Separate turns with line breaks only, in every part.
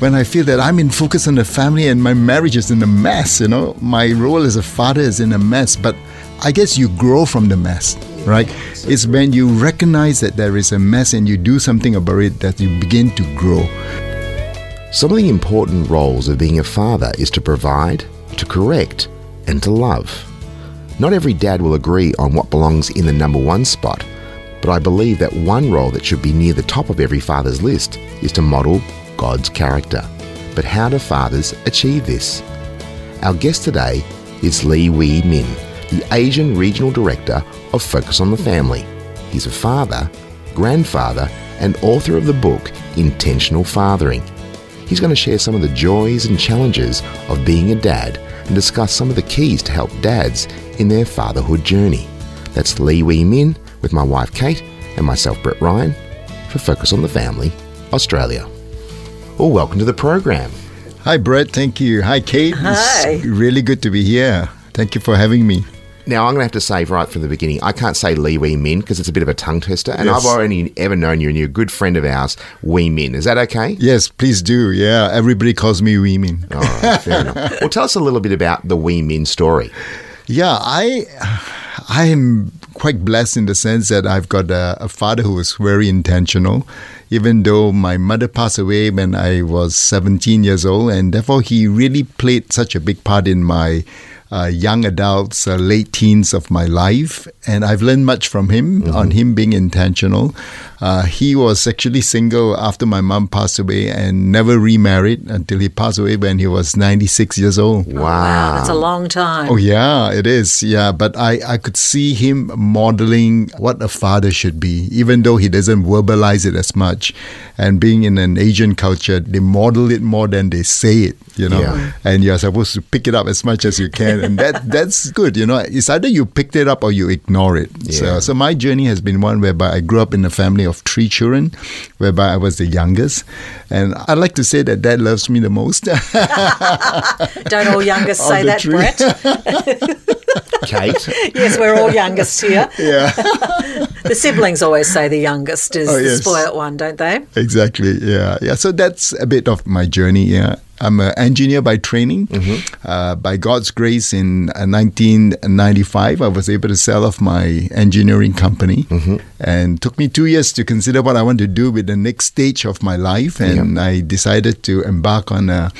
When I feel that I'm in focus on the family and my marriage is in a mess, you know, my role as a father is in a mess, but I guess you grow from the mess, right? It's when you recognize that there is a mess and you do something about it that you begin to grow.
Some of the important roles of being a father is to provide, to correct, and to love. Not every dad will agree on what belongs in the number one spot, but I believe that one role that should be near the top of every father's list is to model God's character. But how do fathers achieve this? Our guest today is Lee Wee Min, the Asian Regional Director of Focus on the Family. He's a father, grandfather, and author of the book Intentional Fathering. He's going to share some of the joys and challenges of being a dad and discuss some of the keys to help dads in their fatherhood journey. That's Lee Wee Min with my wife Kate and myself, Brett Ryan, for Focus on the Family, Australia. Well, welcome to the program.
Hi, Brett. Thank you. Hi, Kate.
Hi.
It's really good to be here. Thank you for having me.
Now, I'm going to have to say right from the beginning, I can't say Lee Wee Min because it's a bit of a tongue twister, and
Yes.
I've only ever known you and you're a good friend of ours, Wee Min. Is that okay?
Yes, please do. Yeah, everybody calls me Wee Min.
All right, fair enough. Well, tell us a little bit about the Wee Min story.
Yeah, I I am quite blessed in the sense that I've got a, a father who was very intentional. Even though my mother passed away when I was 17 years old, and therefore he really played such a big part in my uh, young adults, uh, late teens of my life, and I've learned much from him on him being intentional. Uh, he was actually single after my mom passed away and never remarried until he passed away when he was 96 years old.
Wow.
That's a long time.
Oh yeah, it is. Yeah, but I I could see him modeling what a father should be, even though he doesn't verbalize it as much. And being in an Asian culture, they model it more than they say it. You know,
Yeah.
and you're supposed to pick it up as much as you can, and that that's good. You know, it's either you picked it up or you ignore it.
Yeah.
So so my journey has been one whereby I grew up in a family of three children, whereby I was the youngest, and I like to say that dad loves me the most.
Don't all youngest say that,
tree.
Brett?
Kate?
yes, we're all youngest here.
yeah.
The siblings always say the youngest is
Oh,
the
yes.
spoilt one, don't they?
Exactly. Yeah. Yeah. So that's a bit of my journey. Yeah. I'm an engineer by training. Uh, by God's grace, in uh, 1995, I was able to sell off my engineering company, and took me two years to consider what I want to do with the next stage of my life. And I decided to embark on a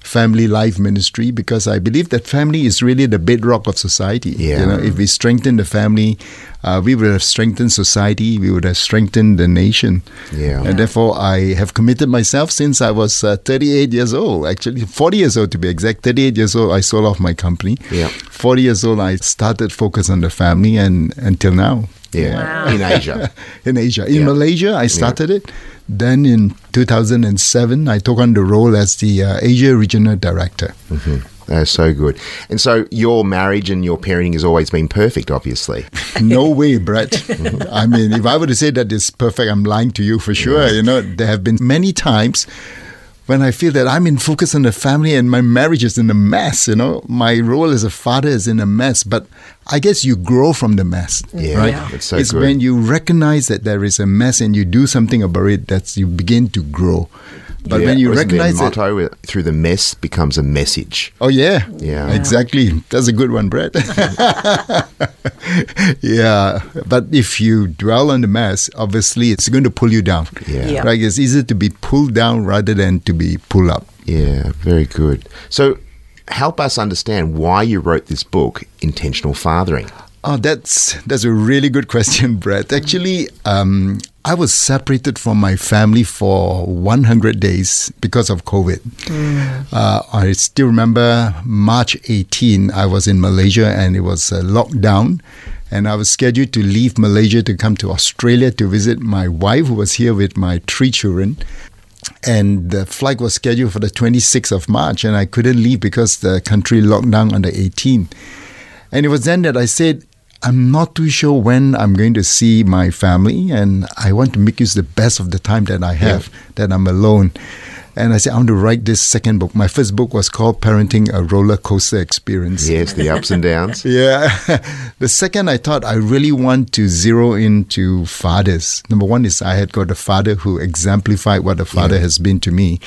family life ministry because I believe that family is really the bedrock of society.
Yeah.
You know, if we strengthen the family, uh, we would have strengthened society. We would have strengthened the nation.
Yeah.
And therefore, I have committed myself since I was uh, 38 years old. Actually, 40 years old to be exact. 38 years old, I sold off my company.
Yeah.
40 years old, I started focus on the family, and until now.
Yeah.
Wow.
In Asia.
In Asia, in
Yeah.
Malaysia, I started it. Then in 2007, I took on the role as the uh, Asia Regional Director.
That's so good. And so your marriage and your parenting has always been perfect, obviously.
No way, Brett. I mean, if I were to say that it's perfect, I'm lying to you for sure. You know, there have been many times when I feel that I'm in focus on the family and my marriage is in a mess. You know, my role as a father is in a mess. But I guess you grow from the mess.
Yeah.
right?
Yeah.
It's so
it's
good.
when you recognize that there is a mess and you do something about it that you begin to grow. But
Yeah.
when you
Wasn't there a
recognize it,
motto, uh, through the mess becomes a message.
Oh yeah,
Yeah.
exactly. That's a good one, Brett. yeah, but if you dwell on the mess, obviously it's going to pull you down.
Yeah.
Yeah.
Right? It's easier to be pulled down rather than to be pulled up.
Yeah, very good. So help us understand why you wrote this book, Intentional Fathering.
Oh, that's that's a really good question, Brett. Actually, um, I was separated from my family for 100 days because of COVID. Uh, I still remember March 18, I was in Malaysia and it was a lockdown. And I was scheduled to leave Malaysia to come to Australia to visit my wife, who was here with my three children. And the flight was scheduled for the 26th of March, and I couldn't leave because the country locked down on the 18th. And it was then that I said, I'm not too sure when I'm going to see my family, and I want to make use the best of the time that I have, that I'm alone. And I said, I want to write this second book. My first book was called Parenting a Roller Coaster Experience.
Yes, the ups and downs.
Yeah. the second, I thought I really want to zero into fathers. Number one is I had got a father who exemplified what a father has been to me.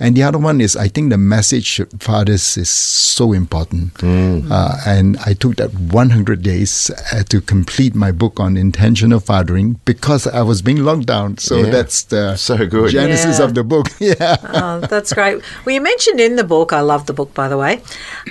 And the other one is I think the message to fathers is so important. Uh, and I took that 100 days uh, to complete my book on intentional fathering because I was being locked down. So
Yeah.
that's the
So good.
genesis
Yeah.
of the book. Yeah.
Oh, that's great. Well, you mentioned in the book, I love the book, by the way.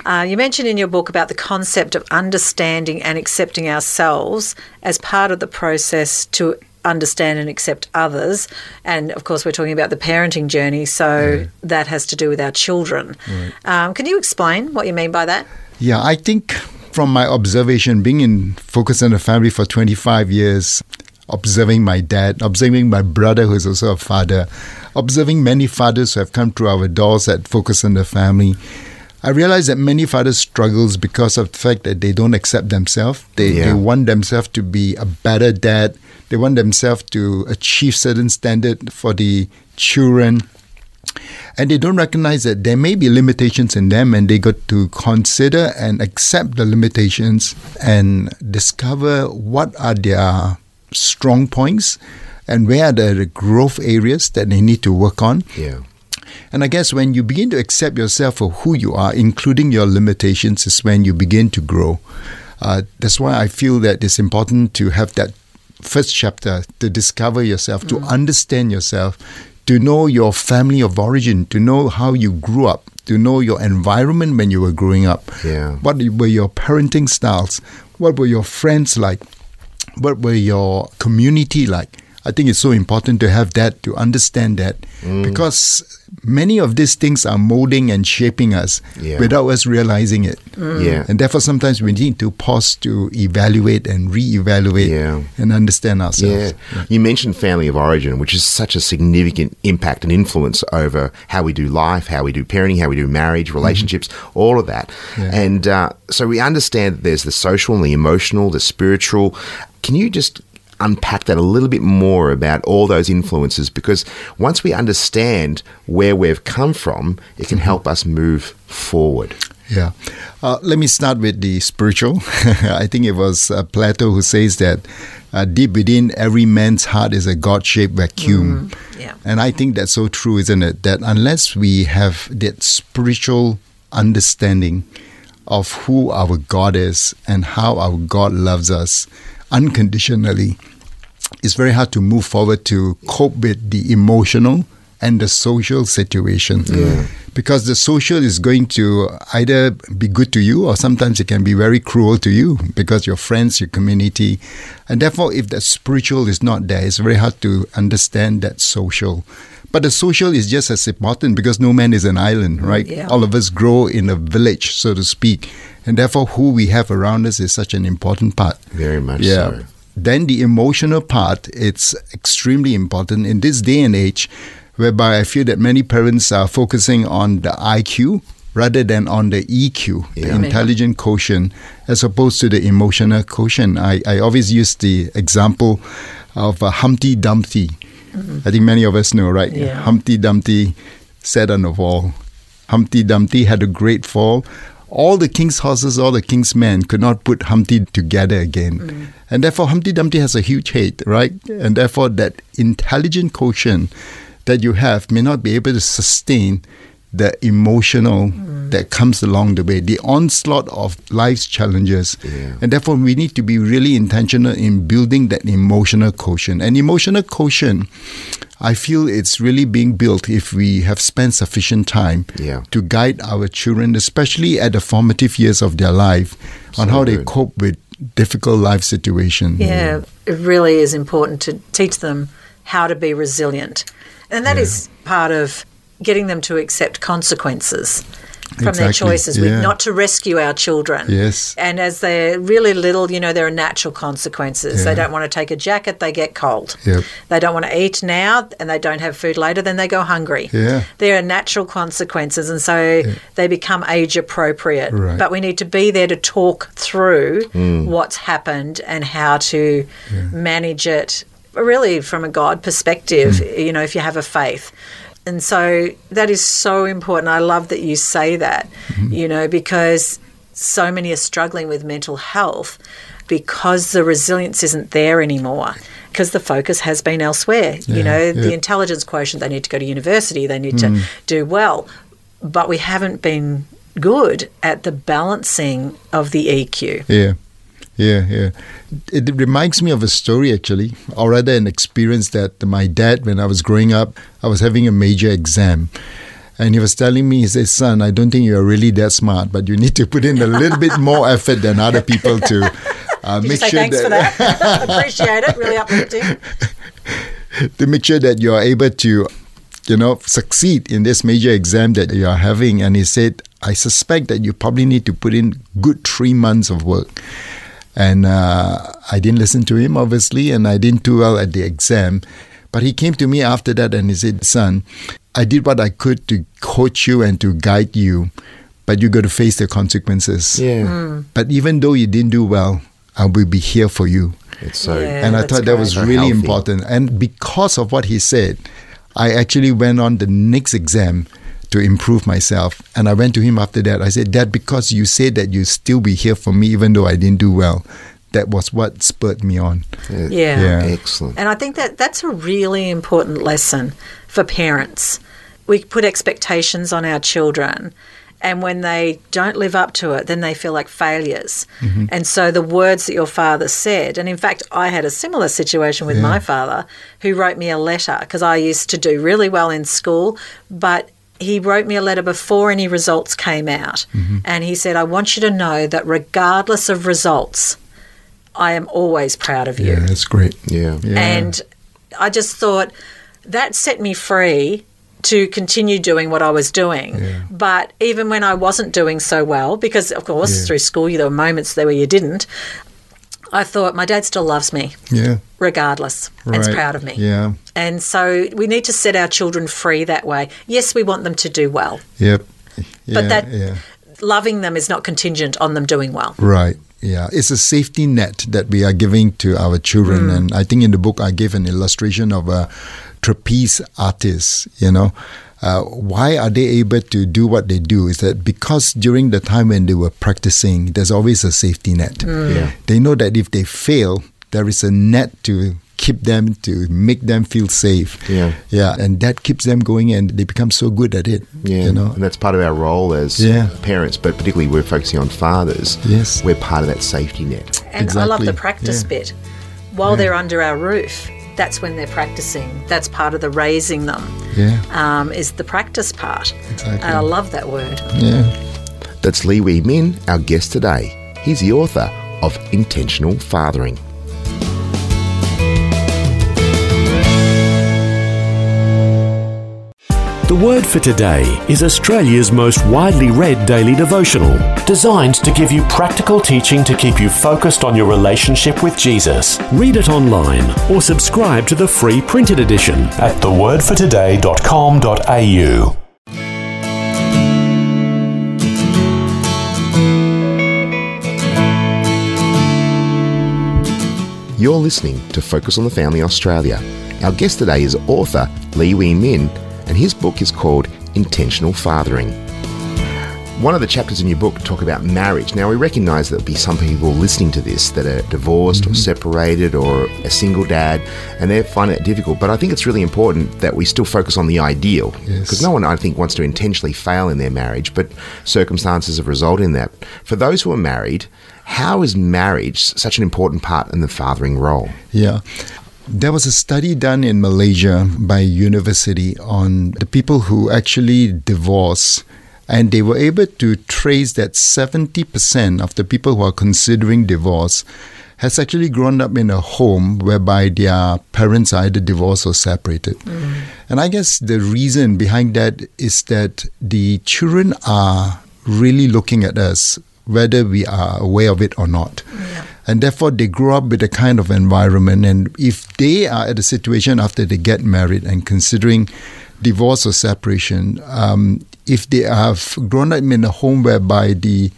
Uh, you mentioned in your book about the concept of understanding and accepting ourselves as part of the process to understand and accept others. And of course, we're talking about the parenting journey, so that has to do with our children. Um, can you explain what you mean by that?
Yeah, I think from my observation, being in Focus on the Family for 25 years, observing my dad, observing my brother, who is also a father, observing many fathers who have come through our doors at Focus on the Family, I realize that many fathers struggles because of the fact that they don't accept themselves. They,
Yeah.
they want themselves to be a better dad. They want themselves to achieve certain standard for the children and they don't recognize that there may be limitations in them and they got to consider and accept the limitations and discover what are their strong points and where are the growth areas that they need to work on
Yeah.
and I guess when you begin to accept yourself for who you are, including your limitations, is when you begin to grow. Uh, that's why I feel that it's important to have that first chapter to discover yourself, to mm. understand yourself, to know your family of origin, to know how you grew up, to know your environment when you were growing up.
Yeah.
What were your parenting styles? What were your friends like? What were your community like? I think it's so important to have that, to understand that, mm. because many of these things are molding and shaping us
Yeah.
without us realizing it. Mm.
Yeah.
And therefore, sometimes we need to pause to evaluate and re-evaluate
Yeah.
and understand ourselves.
Yeah.
ourselves.
You mentioned family of origin, which is such a significant impact and influence over how we do life, how we do parenting, how we do marriage, mm-hmm. relationships, all of that.
Yeah.
And uh, so we understand that there's the social and the emotional, the spiritual. Can you just unpack that a little bit more about all those influences? Because once we understand where we've come from, it can help us move forward.
Yeah. Uh, let me start with the spiritual. I think it was uh, Plato who says that uh, deep within every man's heart is a God shaped vacuum.
yeah.
And I think that's so true, isn't it? That unless we have that spiritual understanding of who our God is and how our God loves us unconditionally, it's very hard to move forward to cope with the emotional and the social situation. Because the social is going to either be good to you or sometimes it can be very cruel to you because your friends, your community. And therefore, if the spiritual is not there, it's very hard to understand that social. But the social is just as important because no man is an island, right?
Yeah.
All of us grow in a village, so to speak. And therefore, who we have around us is such an important part.
Very much
Yeah.
so.
Then the emotional part, it's extremely important in this day and age, whereby I feel that many parents are focusing on the IQ rather than on the EQ, the intelligent quotient, as opposed to the emotional quotient. I, I always use the example of uh, Humpty Dumpty. I think many of us know, right?
Yeah.
Humpty Dumpty sat on the wall. Humpty Dumpty had a great fall. All the king's horses, all the king's men could not put Humpty together again. Mm. And therefore, Humpty Dumpty has a huge head, right? And therefore, that intelligent quotient that you have may not be able to sustain the emotional that comes along the way, the onslaught of life's challenges.
Yeah.
And therefore, we need to be really intentional in building that emotional quotient. And emotional quotient, I feel it's really being built if we have spent sufficient time
Yeah.
to guide our children, especially at the formative years of their life, on
So
how they cope with difficult life situations.
Yeah, it really is important to teach them how to be resilient. And that is part of getting them to accept consequences from their choices,
yeah.
not to rescue our children.
Yes.
And as they're really little, you know, there are natural consequences. They don't want to take a jacket, they get cold.
Yep.
They don't want to eat now and they don't have food later, then they go hungry.
Yeah.
There are natural consequences, and so they become age appropriate.
Right.
But we need to be there to talk through mm. what's happened and how to manage it, really from a God perspective, mm. you know, if you have a faith. And so that is so important. I love that you say that, mm-hmm. you know, because so many are struggling with mental health because the resilience isn't there anymore because the focus has been elsewhere. you know, the intelligence quotient, they need to go to university, they need to mm. do well. But we haven't been good at the balancing of the EQ.
Yeah, yeah, yeah. It reminds me of a story actually, or rather an experience that my dad, when I was growing up, I was having a major exam. And he was telling me, he says, son, I don't think you're really that smart, but you need to put in a little bit more effort than other people to uh, make sure
thanks for
that,
that? Appreciate it. Really uplifting.
to make sure that you are able to, you know, succeed in this major exam that you are having. And he said, I suspect that you probably need to put in good three months of work. And uh, I didn't listen to him, obviously, and I didn't do well at the exam. But he came to me after that and he said, Son, I did what I could to coach you and to guide you, but you got to face the consequences.
Yeah.
But even though you didn't do well, I will be here for you
It's so
Yeah.
and I
that's
thought that was.
So
really
healthy.
important. And because of what he said, I actually went on the next exam to improve myself. And I went to him after that. I said, Dad, because you said that you'd still be here for me even though I didn't do well, that was what spurred me on.
yeah.
Yeah.
Yeah.
Excellent.
And I think that that's a really important lesson for parents. We put expectations on our children, and when they don't live up to it, then they feel like failures. Mm-hmm. And so the words that your father said, and in fact, I had a similar situation with my father who wrote me a letter because I used to do really well in school, but he wrote me a letter before any results came out. Mm-hmm. And he said, I want you to know that regardless of results, I am always proud of you.
Yeah, that's great.
Yeah.
Yeah.
And I just thought that set me free to continue doing what I was doing.
Yeah.
But even when I wasn't doing so well, because of course
Yeah.
through school there were moments there where you didn't, I thought my dad still loves me
yeah.
regardless and is proud of me.
Yeah.
And so we need to set our children free that way. Yes, we want them to do well.
Yep. Yeah,
But that-
yeah.
Loving them is not contingent on them doing well.
Right. Yeah. It's a safety net that we are giving to our children.
Mm.
And I think in the book, I gave an illustration of a trapeze artist, you know. Uh, why are they able to do what they do? Is that because during the time when they were practicing, there's always a safety net.
Mm.
Yeah.
They know that if they fail, there is a net to keep them, to make them feel safe.
Yeah.
Yeah. And that keeps them going and they become so good at it.
Yeah,
You know.
and that's part of our role as
Yeah.
parents, but particularly we're focusing on fathers.
Yes.
we're part of that safety net.
And I love the practice
Yeah.
bit. While they're under our roof, that's when they're practicing. That's part of the raising them,
Yeah.
um, is the practice part.
Exactly.
And I love that word.
Yeah.
That's Lee Wee Min, our guest today. He's the author of Intentional Fathering.
The Word for Today is Australia's most widely read daily devotional, designed to give you practical teaching to keep you focused on your relationship with Jesus. Read it online or subscribe to the free printed edition at thewordfortoday.com.au.
You're listening to Focus on the Family Australia. Our guest today is author Lee Wee Min, and his book is called Intentional Fathering. One of the chapters in your book talk about marriage. Now we recognise there'll be some people listening to this that are divorced or mm-hmm. separated or a single dad, and they find it difficult. But I think it's really important that we still focus on the ideal,
Yes.
because no one I think wants to intentionally fail in their marriage, but circumstances have resulted in that. For those who are married, how is marriage such an important part in the fathering role?
Yeah. There was a study done in Malaysia by a university on the people who actually divorce, and they were able to trace that 70% of the people who are considering divorce has actually grown up in a home whereby their parents are either divorced or separated. Mm. And I guess the reason behind that is that the children are really looking at us, whether we are aware of it or not. And therefore, they grow up with a kind of environment. And if they are at a situation after they get married and considering divorce or separation, um, if they have grown up in a home whereby the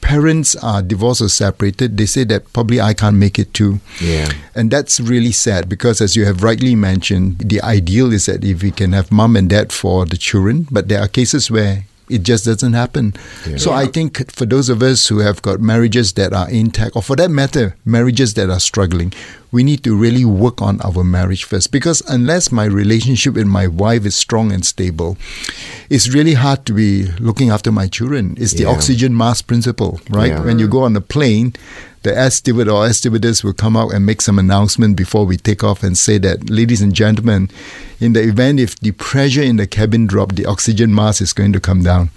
parents are divorced or separated, they say that probably I can't make it too.
Yeah.
And that's really sad because, as you have rightly mentioned, the ideal is that if we can have mom and dad for the children, but there are cases where it just doesn't happen. So I think for those of us who have got marriages that are intact, or for that matter, marriages that are struggling, we need to really work on our marriage first. Because unless my relationship with my wife is strong and stable, it's really hard to be looking after my children. It's the
Yeah.
oxygen mask principle, right?
Yeah.
When you go on a plane, the air steward or air stewardess will come out and make some announcement before we take off and say that, ladies and gentlemen, in the event if the pressure in the cabin drop, the oxygen mask is going to come down.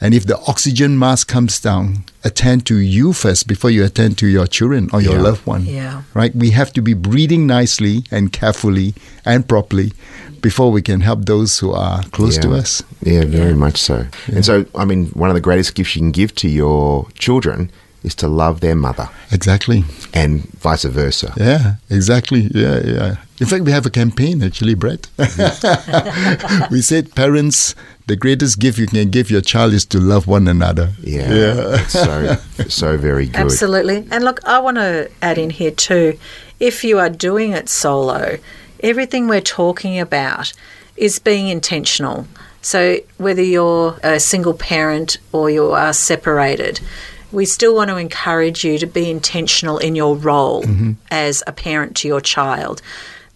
And if the oxygen mask comes down, attend to you first before you attend to your children or your
Yeah.
loved one.
Yeah.
Right? We have to be breathing nicely and carefully and properly before we can help those who are close to us.
Yeah, very much so. And so, I mean, one of the greatest gifts you can give to your children is to love their mother
Exactly.
and vice versa.
Yeah, exactly. Yeah, yeah. In fact, we have a campaign actually, Brett. we said, parents, the greatest gift you can give your child is to love one another.
Yeah. It's so, so very good.
Absolutely. And look, I want to add in here too if you are doing it solo, everything we're talking about is being intentional. So whether you're a single parent or you are separated, we still want to encourage you to be intentional in your role mm-hmm. as a parent to your child.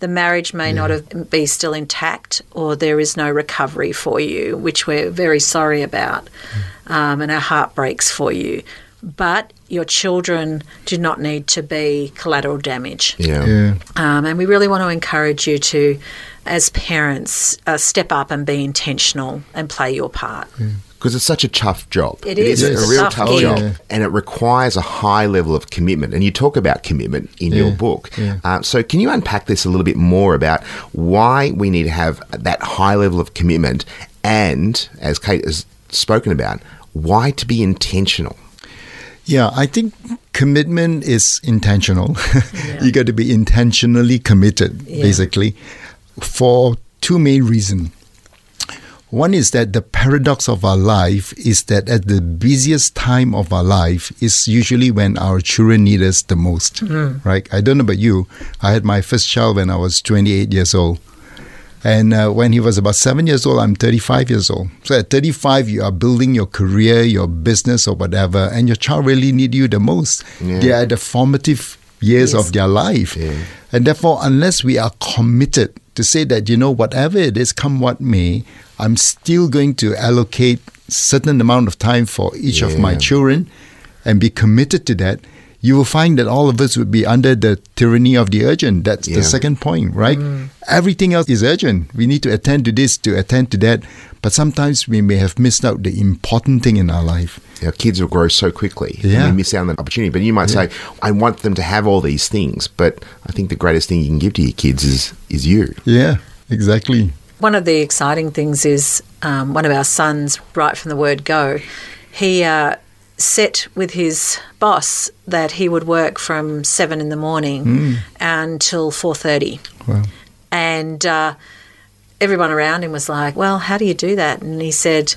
The marriage may not have, be still intact, or there is no recovery for you, which we're very sorry about, um, and our heart breaks for you. But your children do not need to be collateral damage.
Yeah.
Yeah.
Um, and we really want to encourage you to, as parents, uh, step up and be intentional and play your part.
Because it's such a tough job.
It is.
a
It's a
real
tough
tough job.
Yeah.
And it requires a high level of commitment. And you talk about commitment in your book.
Yeah.
Uh, so, can you unpack this a little bit more about why we need to have that high level of commitment? And, as Kate has spoken about, why to be intentional?
Yeah, I think commitment is intentional. you got to be intentionally committed, basically, for two main reasons. One is that the paradox of our life is that at the busiest time of our life is usually when our children need us the most, right? I don't know about you. I had my first child when I was 28 years old. And uh, when he was about seven years old, I'm 35 years old. So at 35, you are building your career, your business, or whatever, and your child really need you the most.
Yeah.
They are at the formative years
Yes.
of their life.
Yeah.
And therefore, unless we are committed to say that, you know, whatever it is, come what may, I'm still going to allocate certain amount of time for each of my children and be committed to that, you will find that all of us would be under the tyranny of the urgent. That's
Yeah.
the second point, right? Everything else is urgent. We need to attend to this, to attend to that. But sometimes we may have missed out the important thing in our life.
Our kids will grow so quickly
Yeah.
and we miss out on the opportunity. But you might say, I want them to have all these things. But I think the greatest thing you can give to your kids is, is you.
Yeah, exactly.
One of the exciting things is um, one of our sons, right from the word go, he uh, set with his boss that he would work from seven in the morning until four thirty,
Wow.
and uh, everyone around him was like, "Well, how do you do that?" And he said,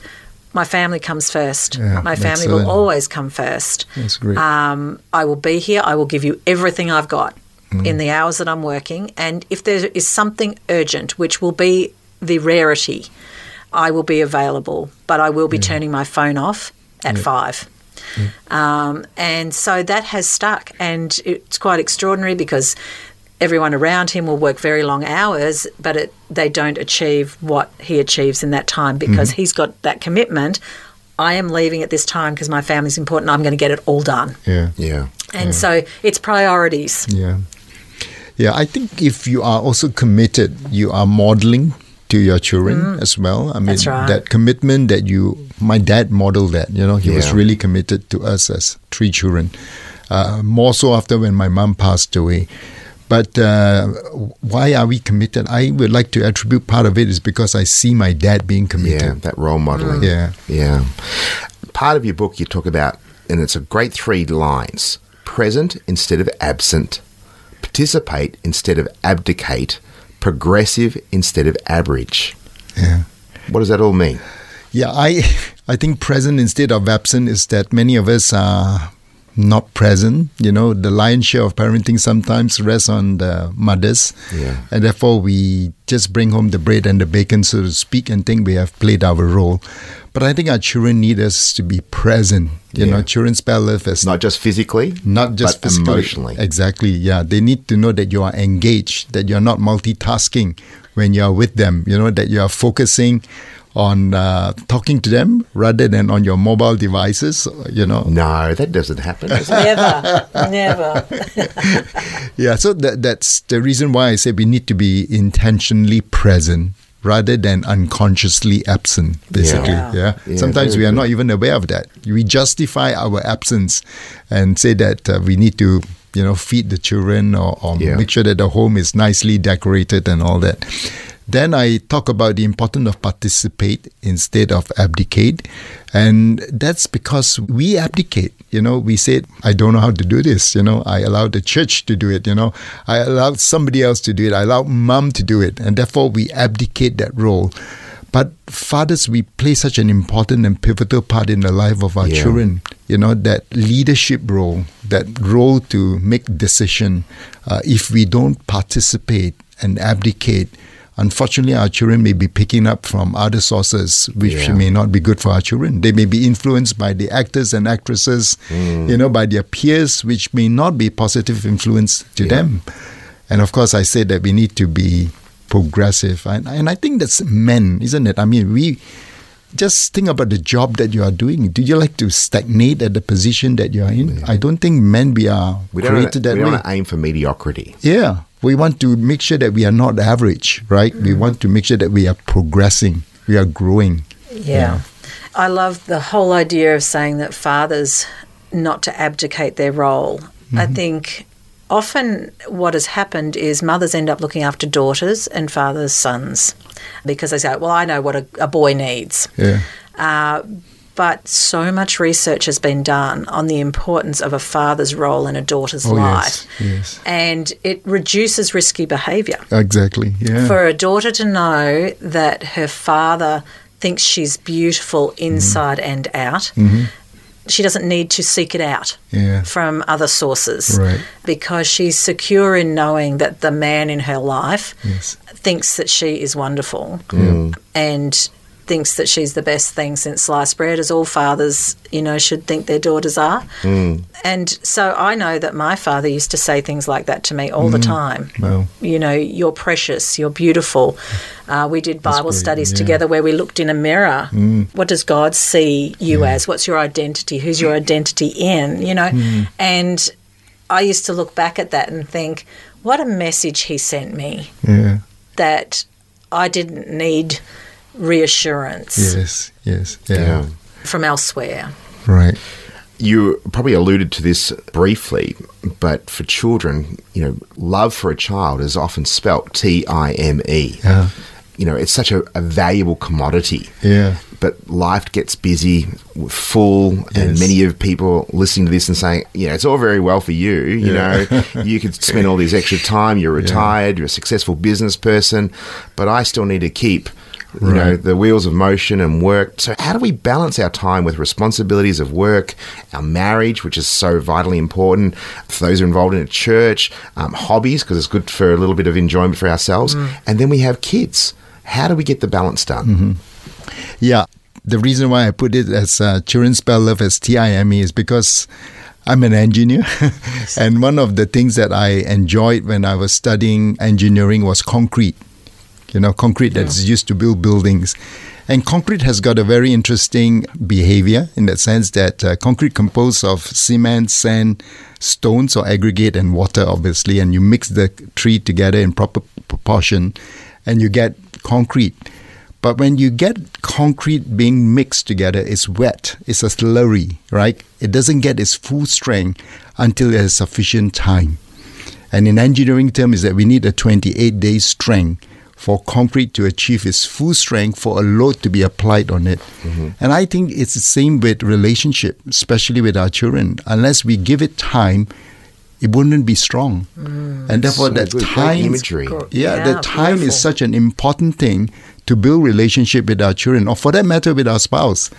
"My family comes first.
Yeah,
My family will always come first.
That's great.
Um, I will be here. I will give you everything I've got in the hours that I'm working. And if there is something urgent, which will be the rarity, I will be available. But I will be turning my phone off at five. Um, and so that has stuck. And it's quite extraordinary because everyone around him will work very long hours, but it, they don't achieve what he achieves in that time because he's got that commitment. I am leaving at this time because my family's important. I'm going to get it all done.
Yeah.
Yeah.
And so it's priorities.
Yeah. Yeah, I think if you are also committed, you are modeling to your children as well. I mean,
Mm. That's right.
that commitment that you, my dad modeled that, you know, he was really committed to us as three children. uh, more so after when my mom passed away. But uh, why are we committed? I would like to attribute part of it is because I see my dad being committed.
Yeah, that role modeling.
Yeah.
Yeah. Part of your book you talk about, and it's a great three lines present instead of absent, participate instead of abdicate, progressive instead of average.
Yeah.
What does that all mean?
Yeah, I I think present instead of absent is that many of us are not present. You know, the lion's share of parenting sometimes rests on the mothers,
Yeah.
and therefore we just bring home the bread and the bacon, so to speak, and think we have played our role. But I think our children need us to be present. You know,
Yeah.
children spell love as
Not just physically,
not just
but
physically.
emotionally.
Exactly. Yeah, they need to know that you are engaged, that you're not multitasking when you are with them. You know that you are focusing on uh, talking to them rather than on your mobile devices. You know.
No, that doesn't happen. does?
Never, never.
Yeah. So that that's the reason why I say we need to be intentionally present rather than unconsciously absent. Basically.
Yeah.
Yeah.
Yeah,
Sometimes
very
we are
good.
not even aware of that. We justify our absence and say that uh, we need to. You know, feed the children or, or
Yeah.
make sure that the home is nicely decorated and all that. Then I talk about the importance of participate instead of abdicate. And that's because we abdicate. You know, we said, I don't know how to do this. You know, I allowed the church to do it. You know, I allowed somebody else to do it. I allowed mom to do it. And therefore, we abdicate that role. But fathers, we play such an important and pivotal part in the life of our
Yeah.
children. You know, that leadership role, that role to make decision. Uh, if we don't participate and abdicate, unfortunately, our children may be picking up from other sources, which
Yeah.
may not be good for our children. They may be influenced by the actors and actresses,
Mm.
you know, by their peers, which may not be positive influence to
Yeah.
them. And of course, I said that we need to be progressive. And, and I think that's men, isn't it? I mean, we just think about the job that you are doing. Do you like to stagnate at the position that you are in? I don't think men we are
We don't,
created
we
that
don't
way.
want aim for mediocrity.
Yeah, we want to make sure that we are not average, right? We want to make sure that we are progressing, we are growing.
Yeah. I love the whole idea of saying that fathers not to abdicate their role. I think often what has happened is mothers end up looking after daughters and fathers sons because they say, well, I know what a, a boy needs.
Yeah,
Uh, but so much research has been done on the importance of a father's role in a daughter's
Oh,
life.
yes, yes.
And it reduces risky behaviour.
exactly. Yeah,
For a daughter to know that her father thinks she's beautiful inside and out, mm-hmm. she doesn't need to seek it out
Yeah.
from other sources
Right.
because she's secure in knowing that the man in her life
Yes.
thinks that she is wonderful and thinks that she's the best thing since sliced bread, as all fathers, you know, should think their daughters are. And so I know that my father used to say things like that to me all the time.
Well.
You know, you're precious, you're beautiful. Uh, we did Bible
great,
studies
yeah. Mm.
together where we looked in a mirror. What does God see you as? What's your identity? Who's your identity in? You know,
Mm.
and I used to look back at that and think, what a message he sent me
yeah,
that I didn't need reassurance
yes, yes, yeah,
Yeah.
from elsewhere.
right.
You probably alluded to this briefly, but for children, you know, love for a child is often spelt T I M E.
Yeah.
You know, it's such a, a valuable commodity.
Yeah.
But life gets busy, full, and many of people listening to this and saying, you know, it's all very well for you. You
Yeah.
know, you could spend all this extra time, you're retired, you're a successful business person, but I still need to keep, you know, the wheels of motion and work. So, how do we balance our time with responsibilities of work, our marriage, which is so vitally important for those who are involved in a church, um, hobbies, because it's good for a little bit of enjoyment for ourselves, and then we have kids. How do we get the balance done?
Yeah, the reason why I put it as uh, children spell love as T I M E is because I'm an engineer, and one of the things that I enjoyed when I was studying engineering was concrete. You know, concrete that's used to build buildings. And concrete has got a very interesting behavior in that sense that uh, concrete composed of cement, sand, stones or aggregate and water, obviously, and you mix the three together in proper proportion and you get concrete. But when you get concrete being mixed together, it's wet, it's a slurry, right? It doesn't get its full strength until there's sufficient time. And in engineering terms, is that we need a 28 day strength for concrete to achieve its full strength for a load to be applied on it. Mm-hmm. And I think it's the same with relationship, especially with our children. Unless we give it time, it wouldn't be strong. Mm. And therefore, so that time,
imagery.
Yeah, yeah, the time beautiful. is such an important thing to build relationship with our children, or for that matter, with our spouse.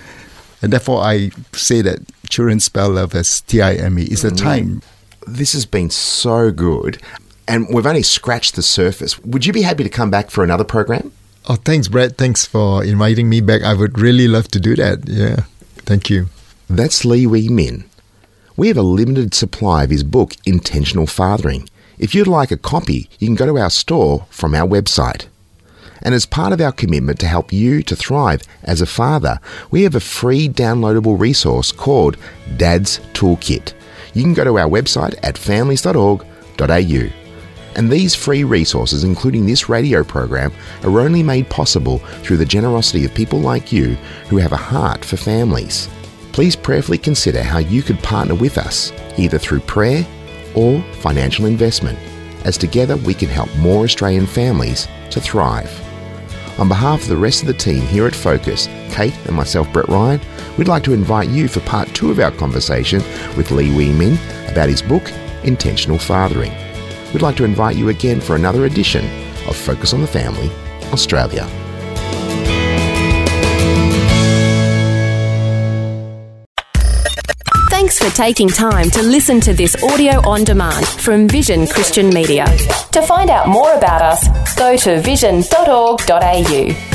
And therefore, I say that children spell love as T I M E. It's mm. the time.
This has been so good, and we've only scratched the surface. Would you be happy to come back for another program?
Oh, thanks, Brett. Thanks for inviting me back. I would really love to do that. Yeah, thank you.
That's Lee Wee Min. We have a limited supply of his book, Intentional Fathering. If you'd like a copy, you can go to our store from our website. And as part of our commitment to help you to thrive as a father, we have a free downloadable resource called Dad's Toolkit. You can go to our website at families.org.au. And these free resources, including this radio program, are only made possible through the generosity of people like you who have a heart for families. Please prayerfully consider how you could partner with us, either through prayer or financial investment, as together we can help more Australian families to thrive. On behalf of the rest of the team here at Focus, Kate and myself, Brett Ryan, we'd like to invite you for part two of our conversation with Lee Wee Min about his book, Intentional Fathering. We'd like to invite you again for another edition of Focus on the Family, Australia.
Thanks for taking time to listen to this audio on demand from Vision Christian Media. To find out more about us, go to vision.org.au.